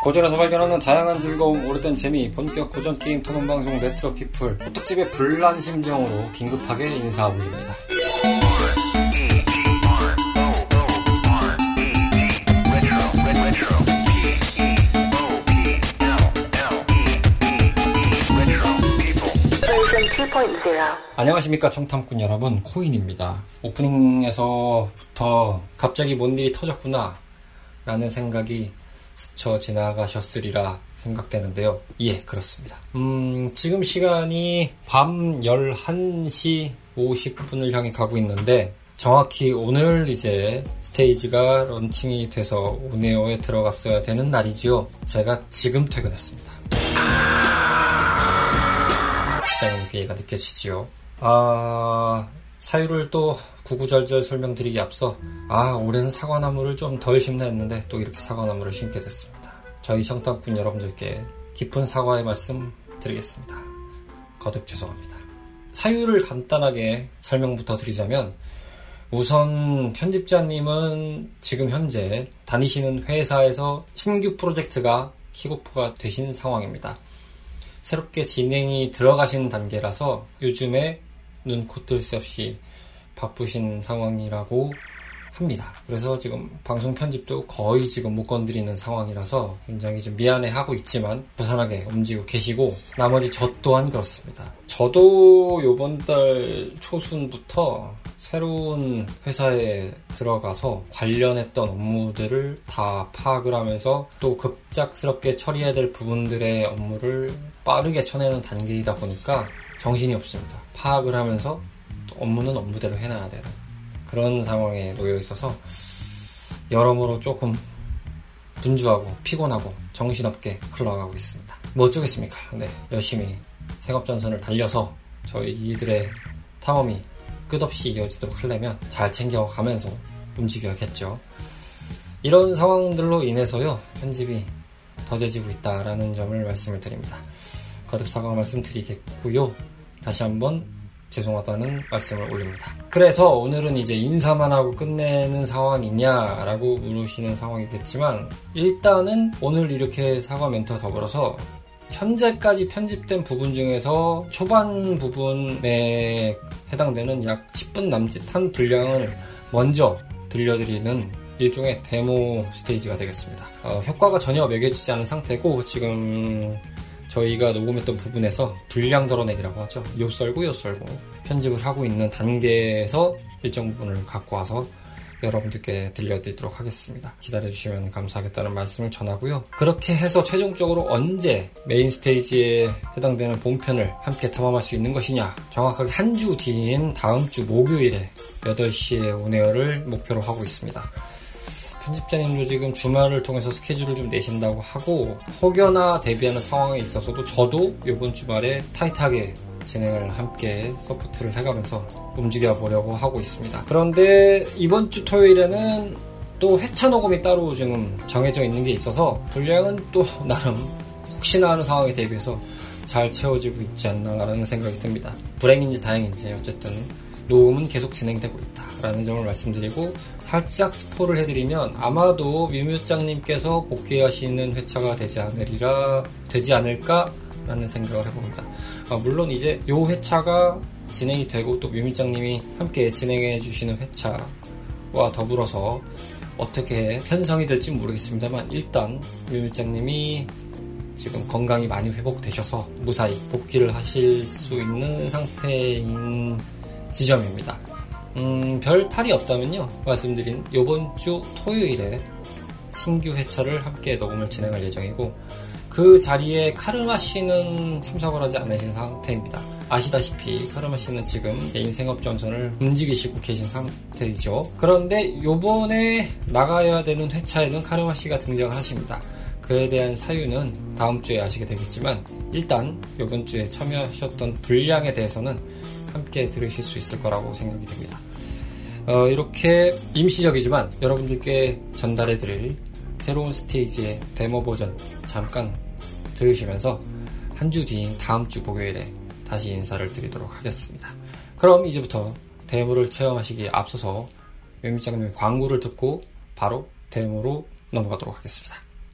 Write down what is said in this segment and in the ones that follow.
고전에서 발견하는 다양한 즐거움, 오래된 재미, 본격 고전 게임 토론 방송 레트로 피플, 호떡집에 불난 심정으로 긴급하게 인사 올립니다. 안녕하십니까 청탐꾼 여러분 코인입니다 오프닝에서부터 갑자기 뭔 일이 터졌구나 라는 생각이 스쳐 지나가셨으리라 생각되는데요. 예 그렇습니다. 음 지금 시간이 밤 11시 50분을 향해 가고 있는데 정확히 오늘 이제 스테이지가 런칭이 돼서 오네오에 들어갔어야 되는 날이지요. 제가 지금 퇴근했습니다. 직장인 비애가 느껴지지요. 아, 사유를 또 구구절절 설명드리기 앞서, 아, 올해는 사과나무를 좀 덜 심나 했는데 또 이렇게 사과나무를 심게 됐습니다. 저희 청탁군 여러분들께 깊은 사과의 말씀 드리겠습니다. 거듭 죄송합니다. 사유를 간단하게 설명부터 드리자면, 우선 편집자님은 지금 현재 다니시는 회사에서 신규 프로젝트가 킥오프가 되신 상황입니다. 새롭게 진행이 들어가신 단계라서 요즘에 눈코 뜰 새 없이 바쁘신 상황이라고 합니다. 그래서 지금 방송 편집도 거의 지금 못 건드리는 상황이라서 굉장히 좀 미안해 하고 있지만 부산하게 움직이고 계시고 나머지 저 또한 그렇습니다. 저도 요번 달 초순부터 새로운 회사에 들어가서 관련했던 업무들을 다 파악을 하면서 또 급작스럽게 처리해야 될 부분들의 업무를 빠르게 쳐내는 단계이다 보니까 정신이 없습니다. 파악을 하면서 업무는 업무대로 해놔야 되는 그런 상황에 놓여 있어서 여러모로 조금 분주하고 피곤하고 정신없게 흘러가고 있습니다. 뭐 어쩌겠습니까? 네, 열심히 생업전선을 달려서 저희 이들의 탐험이 끝없이 이어지도록 하려면 잘 챙겨가면서 움직여야겠죠. 이런 상황들로 인해서요, 편집이 더뎌지고 있다라는 점을 말씀을 드립니다. 거듭 사과 말씀드리겠고요. 다시 한번 죄송하다는 말씀을 올립니다. 그래서 오늘은 이제 인사만 하고 끝내는 상황이냐라고 물으시는 상황이겠지만 일단은 오늘 이렇게 사과 멘트와 더불어서 현재까지 편집된 부분 중에서 초반 부분에 해당되는 약 10분 남짓한 분량을 먼저 들려드리는 일종의 데모 스테이지가 되겠습니다. 어, 효과가 전혀 매겨지지 않은 상태고 지금 저희가 녹음했던 부분에서 분량 덜어내기라고 하죠. 요 썰고 요 썰고 편집을 하고 있는 단계에서 일정 부분을 갖고 와서 여러분들께 들려드리도록 하겠습니다. 기다려주시면 감사하겠다는 말씀을 전하고요. 그렇게 해서 최종적으로 언제 메인 스테이지에 해당되는 본편을 함께 탐험할 수 있는 것이냐 정확하게 한 주 뒤인 다음 주 목요일에 8시에 on air를 목표로 하고 있습니다. 편집자님도 지금 주말을 통해서 스케줄을 좀 내신다고 하고 혹여나 대비하는 상황에 있어서도 저도 이번 주말에 타이트하게 진행을 함께 서포트를 해가면서 움직여 보려고 하고 있습니다. 그런데 이번 주 토요일에는 또 회차 녹음이 따로 지금 정해져 있는 게 있어서 분량은 또 나름 혹시나 하는 상황에 대비해서 잘 채워지고 있지 않나라는 생각이 듭니다. 불행인지 다행인지 어쨌든 녹음은 계속 진행되고 있다 라는 점을 말씀드리고 살짝 스포를 해드리면 아마도 미묘장님께서 복귀하시는 회차가 되지 않으리라 되지 않을까 라는 생각을 해봅니다. 아, 물론 이제 요 회차가 진행이 되고 또 뮤밀장님이 함께 진행해 주시는 회차와 더불어서 어떻게 편성이 될지 모르겠습니다만 일단 뮤밀장님이 지금 건강이 많이 회복되셔서 무사히 복귀를 하실 수 있는 상태인 지점입니다. 음, 별 탈이 없다면요. 말씀드린 이번 주 토요일에 신규 회차를 함께 녹음을 진행할 예정이고 그 자리에 카르마 씨는 참석을 하지 않으신 상태입니다. 아시다시피 카르마 씨는 지금 개인 생업 전선을 움직이시고 계신 상태이죠. 그런데 요번에 나가야 되는 회차에는 카르마 씨가 등장을 하십니다. 그에 대한 사유는 다음 주에 아시게 되겠지만 일단 이번 주에 참여하셨던 분량에 대해서는 함께 들으실 수 있을 거라고 생각이 됩니다. 어, 이렇게 임시적이지만 여러분들께 전달해드릴 새로운 스테이지의 데모 버전 잠깐 들으시면서 한 주 뒤인 다음 주 목요일에 다시 인사를 드리도록 하겠습니다. 그럼 이제부터 데모를 체험하시기에 앞서서 묘미장님 광고를 듣고 바로 데모로 넘어가도록 하겠습니다.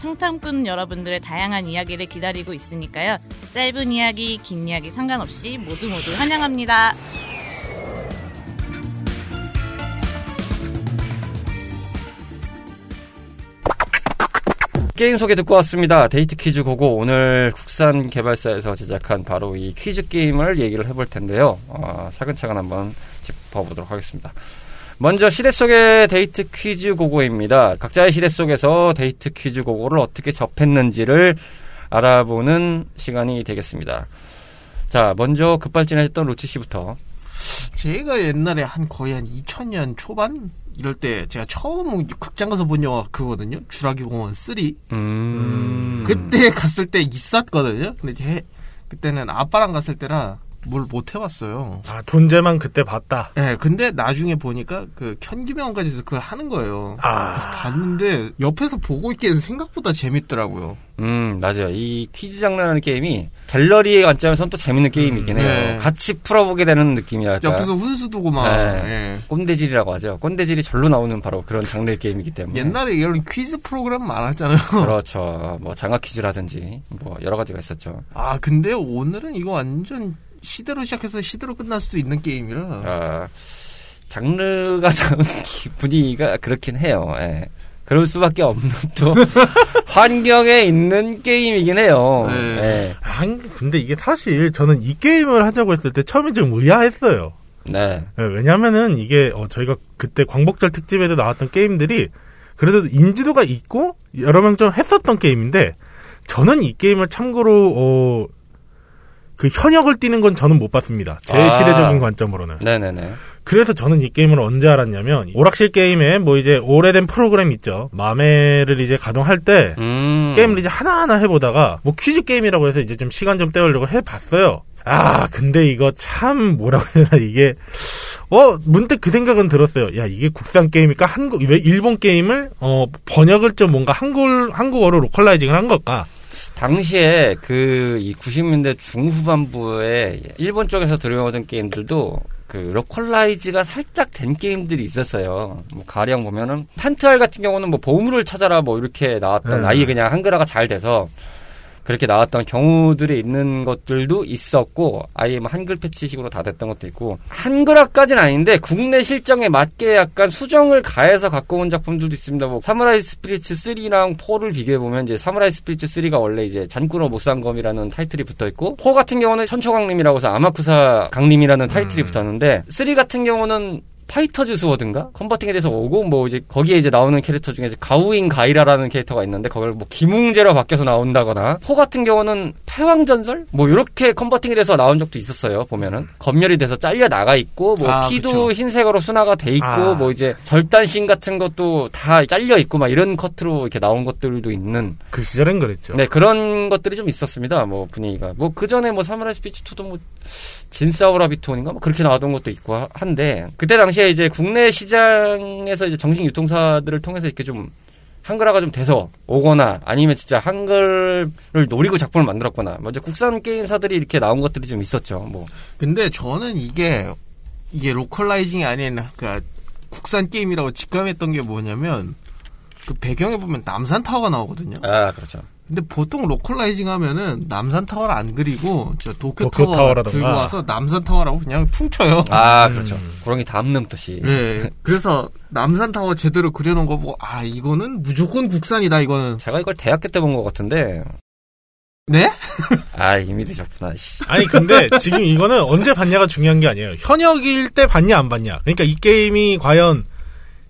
청탐꾼 여러분들의 다양한 이야기를 기다리고 있으니까요. 짧은 이야기, 긴 이야기 상관없이 모두 모두 환영합니다. 게임 소개 듣고 왔습니다. 데이트 퀴즈 고고 오늘 국산 개발사에서 제작한 바로 이 퀴즈 게임을 얘기를 해볼 텐데요. 어, 차근차근 한번 짚어보도록 하겠습니다. 먼저 시대 속의 데이트 퀴즈 고고입니다. 각자의 시대 속에서 데이트 퀴즈 고고를 어떻게 접했는지를 알아보는 시간이 되겠습니다. 자, 먼저 급발진했던 로치 씨부터. 제가 옛날에 한 거의 한 2000년 초반 이럴 때 제가 처음 극장 가서 본 영화 그거거든요. 주라기 공원 3. 음. 그때 갔을 때 있었거든요. 근데 제 그때는 아빠랑 갔을 때라 뭘 못 해봤어요. 아, 존재만 그때 봤다. 예, 근데 나중에 보니까 그 현기명까지 그걸 하는 거예요. 아. 그래서 봤는데 옆에서 보고 있기에는 생각보다 재밌더라고요. 음, 맞아요. 이 퀴즈 장난하는 게임이 갤러리의 관점에서는 또 재밌는 게임이긴 해요. 네. 같이 풀어보게 되는 느낌이랄까. 옆에서 훈수 두고 막 네. 예. 꼰대질이라고 하죠. 꼰대질이 절로 나오는 바로 그런 장르의 게임이기 때문에. 옛날에 이런 퀴즈 프로그램 많았잖아요. 그렇죠. 뭐 장학 퀴즈라든지 뭐 여러 가지가 있었죠. 아 근데 오늘은 이거 완전 시대로 시작해서 시대로 끝날 수도 있는 게임이라 아, 장르가 분위기가 그렇긴 해요. 예. 그럴 수밖에 없는 또 환경에 있는 게임이긴 해요. 네. 예. 한, 근데 이게 사실 저는 이 게임을 하자고 했을 때 처음에 좀 의아했어요. 네. 예, 왜냐면은 이게 어, 저희가 그때 광복절 특집에도 나왔던 게임들이 그래도 인지도가 있고 여러 명 좀 했었던 게임인데 저는 이 게임을 참고로 어, 그 현역을 뛰는 건 저는 못 봤습니다. 제 아. 시대적인 관점으로는. 네네네. 그래서 저는 이 게임을 언제 알았냐면 오락실 게임에 뭐 이제 오래된 프로그램 있죠. MAME를 이제 가동할 때 음. 게임을 이제 하나하나 해보다가 뭐 퀴즈 게임이라고 해서 이제 좀 시간 좀 때우려고 해봤어요. 아 근데 이거 참 뭐라고 해야 되나 이게 어 문득 그 생각은 들었어요. 야 이게 국산 게임일까 한국 왜 일본 게임을 어 번역을 좀 뭔가 한국 한국어로 localizing을 한 걸까? 당시에 그 이 90년대 중후반부에 일본 쪽에서 들어오던 게임들도 그 localize가 살짝 된 게임들이 있었어요. 뭐 가령 보면은 Tant-R 같은 경우는 뭐 보물을 찾아라 뭐 이렇게 나왔던 네. 아예 그냥 한글화가 잘 돼서 그렇게 나왔던 경우들이 있는 것들도 있었고 아예 뭐 한글 패치식으로 다 됐던 것도 있고 한글화까지는 아닌데 국내 실정에 맞게 약간 수정을 가해서 갖고 온 작품들도 있습니다. 뭐 사무라이 스피리츠 3랑 4를 비교해 보면 이제 사무라이 스피리츠 3가 원래 이제 잔쿠로 무쌍검이라는 타이틀이 붙어 있고 4 같은 경우는 천초강림이라고 해서 아마쿠사 강림이라는 타이틀이 음. 붙었는데 3 같은 경우는 Fighters Swords인가? converting이 돼서 오고, 뭐, 이제, 거기에 이제 나오는 캐릭터 중에 카후인 가이라라는 캐릭터가 있는데, 그걸 뭐, 김웅재로 바뀌어서 나온다거나, four 같은 경우는 패왕 전설? 뭐, 요렇게 converting이 돼서 나온 적도 있었어요, 보면은. 검열이 돼서 잘려 나가 있고, 뭐, 아, 피도 그쵸. 흰색으로 순화가 돼 있고, 아. 뭐, 이제, 절단신 같은 것도 다 잘려 있고, 막 이런 컷으로 이렇게 나온 것들도 있는, 그 시절엔 그랬죠. 네, 그런 것들이 좀 있었습니다. 뭐 분위기가. 뭐 그 전에 뭐 사무라이 스피리츠 2도 뭐 진사우라 비톤인가 뭐 그렇게 나왔던 것도 있고 하- 한데 그때 당시 에 이제 국내 시장에서 이제 정식 유통사들을 통해서 이렇게 좀 한글화가 좀 돼서 오거나 아니면 진짜 한글을 노리고 작품을 만들었거나 먼저 국산 게임사들이 이렇게 나온 것들이 좀 있었죠. 뭐 근데 저는 이게 이게 localizing이 아닌 그 국산 게임이라고 직감했던 게 뭐냐면 그 배경에 보면 남산 타워가 나오거든요. 아, 그렇죠. 근데 보통 localizing 하면은 남산 타워를 안 그리고 저 도쿄, 도쿄 타워 타워라던가. 들고 와서 남산 타워라고 그냥 퉁쳐요. 아, 그렇죠. 구렁이 다음 넘듯이. 네. 그래서 남산 타워 제대로 그려놓은 거 보고 아 이거는 무조건 국산이다 이거는. 제가 이걸 대학교 때 본 것 같은데 네? 아, 이미 늦었구나. 씨. 아니 근데 지금 이거는 언제 봤냐가 중요한 게 아니에요. 현역일 때 봤냐 안 봤냐. 그러니까 이 게임이 과연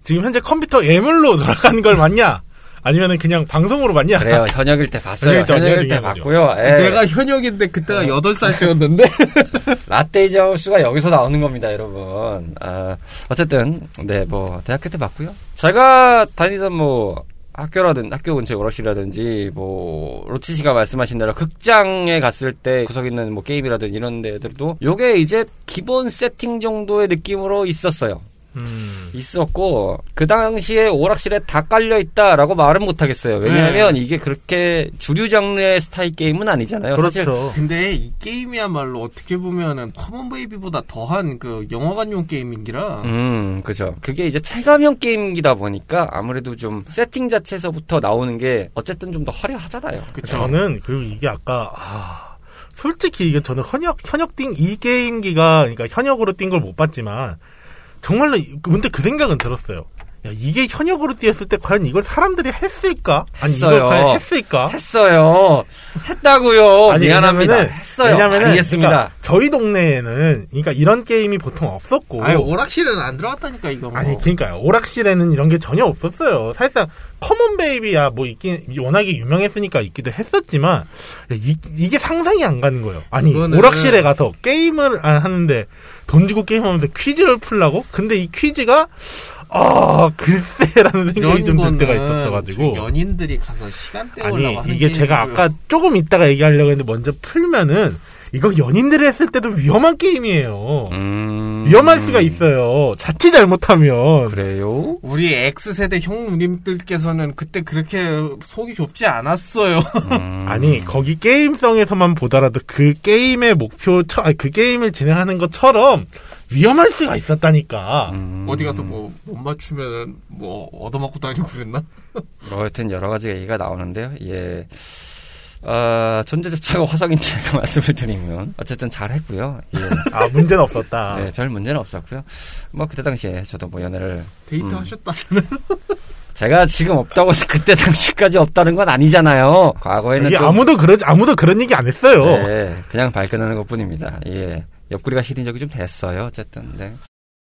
지금 현재 컴퓨터 예물로 돌아가는 걸 봤냐? 아니면은 그냥 방송으로 봤냐? 그래요. 현역일 때 봤어요. 현역일 때. 봤고요. 예. 내가 현역인데 그때가 어. 여덟 살 때였는데. 라떼 자우스가 여기서 나오는 겁니다, 여러분. 아, 어쨌든, 네, 뭐, 대학교 때 봤고요. 제가 다니던 뭐, 학교라든 학교 근처 오락실이라든지 뭐 로치 씨가 말씀하신 대로 극장에 갔을 때 구석 있는 뭐 게임이라든 이런 데들도 요게 이제 기본 세팅 정도의 느낌으로 있었어요. 음. 있었고 그 당시에 오락실에 다 깔려 있다라고 말은 못 하겠어요. 왜냐하면 이게 그렇게 주류 장르의 스타일 게임은 아니잖아요. 사실 그렇죠. 근데 이 게임이야말로 어떻게 보면은 Come On Baby보다 더한 그 영화관용 게임인기라 음, 그죠. 그게 이제 체감형 게임이다 보니까 아무래도 좀 세팅 자체에서부터 나오는 게 어쨌든 좀 더 화려하잖아요. 그쵸. 저는 그리고 이게 아까 아, 솔직히 이게 저는 현역 현역 띵 이 게임기가 그러니까 현역으로 뛴 걸 못 봤지만 정말로 이- 문득 그 생각은 들었어요. 야 이게 현역으로 뛰었을 때 과연 이걸 사람들이 했을까? 아니 했어요. 이걸 과연 했을까? 했어요. 했다고요. 아니, 미안합니다. 왜냐면은- 했어요. 왜냐면은 알겠습니다. 그러니까 저희 동네에는 그러니까 이런 게임이 보통 없었고 아니 오락실은 안 들어갔다니까 이거 뭐. 아니 그러니까요 오락실에는 이런 게 전혀 없었어요 사실상 Come On Baby야 뭐 있긴 워낙에 유명했으니까 있기도 했었지만 야, 이, 이게 상상이 안 가는 거예요 아니 그거는- 오락실에 가서 게임을 안 하는데 돈 주고 게임하면서 퀴즈를 풀라고 근데 이 퀴즈가 아 글쎄라는 생각이 좀 들 때가 있었어가지고 저 연인들이 가서 시간 때우려고 아니 하는 이게 제가 게임이고요. 아까 조금 이따가 얘기하려고 했는데 먼저 풀면은 이거 연인들이 했을 때도 위험한 게임이에요 음. 위험할 수가 있어요 자칫 잘못하면 그래요? 우리 X세대 형 누님들께서는 그때 그렇게 속이 좁지 않았어요. 음. 아니 거기 게임성에서만 보더라도 그 게임의 목표 처, 아니, 그 게임을 진행하는 것처럼 위험할 수가 있었다니까. 음. 어디 가서 뭐 못 맞추면 뭐 얻어맞고 다니고 그랬나? 뭐 하여튼 여러 가지 얘기가 나오는데요. 예. 아, 존재 자체가 화성인 제가 말씀을 드리면 어쨌든 잘했고요. 예. 아 문제는 없었다. 네, 별 문제는 없었고요. 뭐 그때 당시에 저도 뭐 연애를 데이트 음. 하셨다잖아요. 제가 지금 없다고 해서 그때 당시까지 없다는 건 아니잖아요. 과거에는 좀 아무도 그러 아무도 그런 얘기 안 했어요. 네, 그냥 발견하는 것뿐입니다. 예. 옆구리가 시린 적이 좀 됐어요. 어쨌든. 네.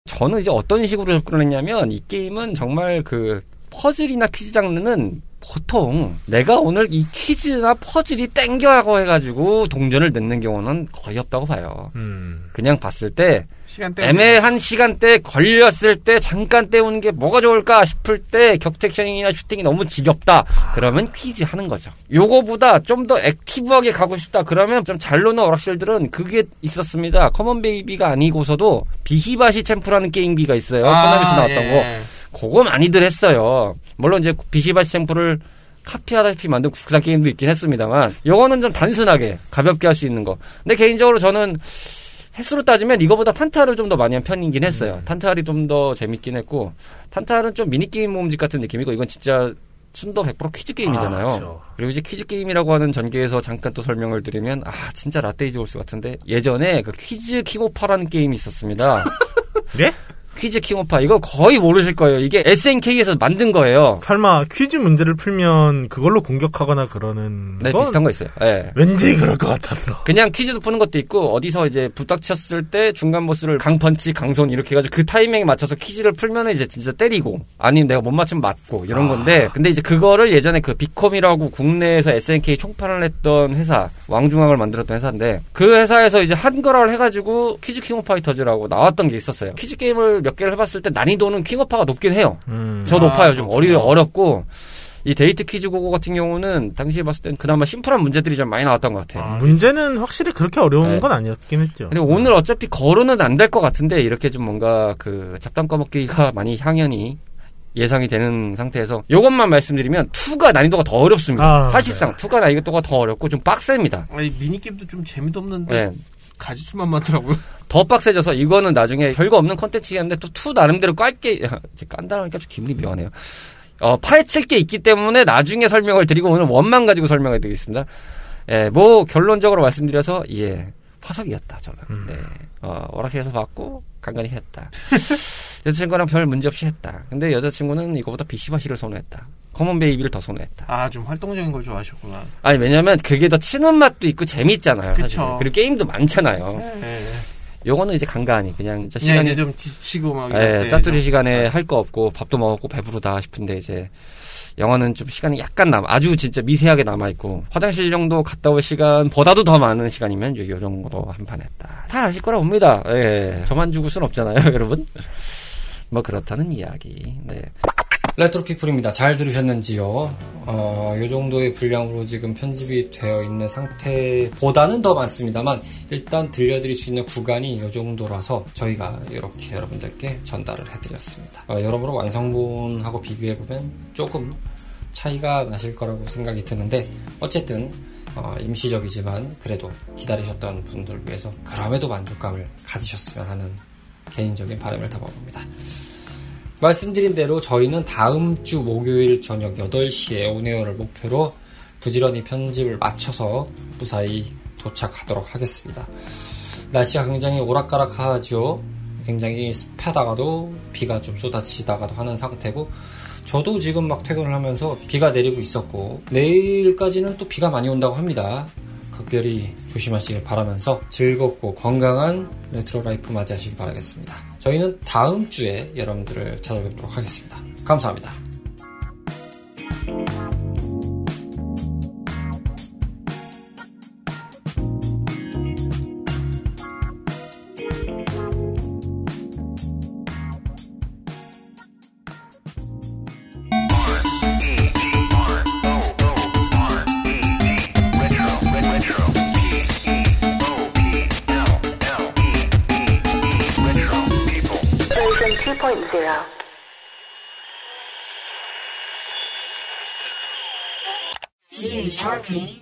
저는 이제 어떤 식으로 접근을 했냐면 이 게임은 정말 그 퍼즐이나 퀴즈 장르는 보통 내가 오늘 이 퀴즈나 퍼즐이 땡겨하고 해가지고 동전을 넣는 경우는 거의 없다고 봐요. 음. 그냥 봤을 때 시간 때 애매한 시간대 걸렸을 때 잠깐 때우는 게 뭐가 좋을까 싶을 때 격투 액션이나 슈팅이 너무 지겹다. 그러면 퀴즈 하는 거죠. 요거보다 좀 더 active하게 가고 싶다. 그러면 좀 잘 노는 오락실들은 그게 있었습니다. Come On Baby가 아니고서도 Bishi Bashi Champ라는 게임기가 있어요. 코나미에서 나왔던 거. 예. 그거 많이들 했어요. 물론 이제 Bishi Bashi Champ를 카피하다시피 만든 국산 게임도 있긴 했습니다만 요거는 좀 단순하게 가볍게 할 수 있는 거. 근데 개인적으로 저는 횟수로 따지면 이거보다 Tant-R을 좀 더 많이 한 편이긴 했어요. Tant-R이 좀더 재밌긴 했고 Tant-R은 좀 미니 게임 모음집 같은 느낌이고 이건 진짜 순도 100% 퀴즈 게임이잖아요. 아, 그렇죠. 그리고 이제 퀴즈 게임이라고 하는 전개에서 잠깐 또 설명을 드리면 아 진짜 라떼 is horse 같은데 예전에 그 퀴즈 킹오파라는 게임이 있었습니다. 네? 퀴즈 킹오파 이거 거의 모르실 거예요. 이게 SNK에서 만든 거예요. 설마 퀴즈 문제를 풀면 그걸로 공격하거나 그러는 네건 비슷한 거 있어요. 예. 왠지 그럴 것 같았어. 그냥 퀴즈도 푸는 것도 있고 어디서 이제 부닥쳤을 때 중간 보스를 강펀치 강손 이렇게 해가지고 그 타이밍에 맞춰서 퀴즈를 풀면 이제 진짜 때리고 아니면 내가 못 맞추면 맞고 이런 건데 근데 이제 그거를 예전에 그 비콤이라고 국내에서 SNK 총판을 했던 회사 왕중왕을 만들었던 회사인데 그 회사에서 이제 한글화를 해가지고 퀴즈 King of Fighters라고 나왔던 게 있었어요 퀴즈 게임을 몇 개를 해봤을 때 난이도는 킹 오파가 높긴 해요 음. 저 아, 높아요. 좀 어리, 그렇구나. 어렵고. 이 데이트 퀴즈 고고 같은 경우는 당시에 봤을 땐 그나마 심플한 문제들이 좀 많이 나왔던 것 같아요. 아, 문제는 확실히 그렇게 어려운 네. 건 아니었긴 했죠. 그리고 오늘 어차피 거론은 안 될 것 같은데 이렇게 좀 뭔가 그 잡담 꺼먹기가 많이 향연이 예상이 되는 상태에서 이것만 말씀드리면 2가 난이도가 더 어렵습니다. 아, 사실상 2가 난이도가 더 어렵고 좀 빡셉니다. 아니 미니게임도 좀 재미도 없는데 네. 가지수만 많더라고요. 더 빡세져서 이거는 나중에 별거 없는 컨텐츠였는데 또2 나름대로 깔게 깐다라니까 좀 기분이 묘하네요. 어, 파헤칠 게 있기 때문에 나중에 설명을 드리고 오늘 one만 가지고 설명해 드리겠습니다. 예, 뭐 결론적으로 말씀드려서 예, 화석이었다 저는. 음. 네. 어, 오락실에서 봤고 간간히 했다. 여자친구랑 별 문제 없이 했다. 근데 여자친구는 이거보다 Bishi Bashi를 선호했다. Come On Baby를 더 선호했다. 아 좀 활동적인 걸 좋아하셨구나. 아니 왜냐면 그게 더 치는 맛도 있고 재밌잖아요. 사실. 그쵸. 그리고 게임도 많잖아요. 예. 요거는 이제 간간히 그냥 진짜 그냥 시간이 이제 좀 지치고 막 예, 짜투리 좀- 시간에 할 거 없고 밥도 먹었고 배부르다 싶은데 이제 영화는 좀 시간이 약간 남 아주 진짜 미세하게 남아 있고 화장실 정도 갔다 올 시간보다도 더 많은 시간이면 요 정도 한 판 했다. 다 아실 거라 봅니다. 예. 저만 죽을 순 없잖아요, 여러분. 뭐 그렇다는 이야기. 네. 레트로 피플입니다. 잘 들으셨는지요? 어, 요 정도의 분량으로 지금 편집이 되어 있는 상태보다는 더 많습니다만, 일단 들려드릴 수 있는 구간이 요 정도라서 저희가 이렇게 여러분들께 전달을 해드렸습니다. 어, 여러모로 완성본하고 비교해보면 조금 차이가 나실 거라고 생각이 드는데, 어쨌든, 어, 임시적이지만 그래도 기다리셨던 분들 위해서 그럼에도 만족감을 가지셨으면 하는 개인적인 바람을 담아봅니다. 말씀드린 대로 저희는 다음 주 목요일 저녁 8시에 온에어를 목표로 부지런히 편집을 마쳐서 무사히 도착하도록 하겠습니다. 날씨가 굉장히 오락가락하죠. 굉장히 습하다가도 비가 좀 쏟아지다가도 하는 상태고 저도 지금 막 퇴근을 하면서 비가 내리고 있었고 내일까지는 또 비가 많이 온다고 합니다. 각별히 조심하시길 바라면서 즐겁고 건강한 레트로 라이프 맞이하시길 바라겠습니다. 저희는 다음 주에 여러분들을 찾아뵙도록 하겠습니다. 감사합니다. Okay.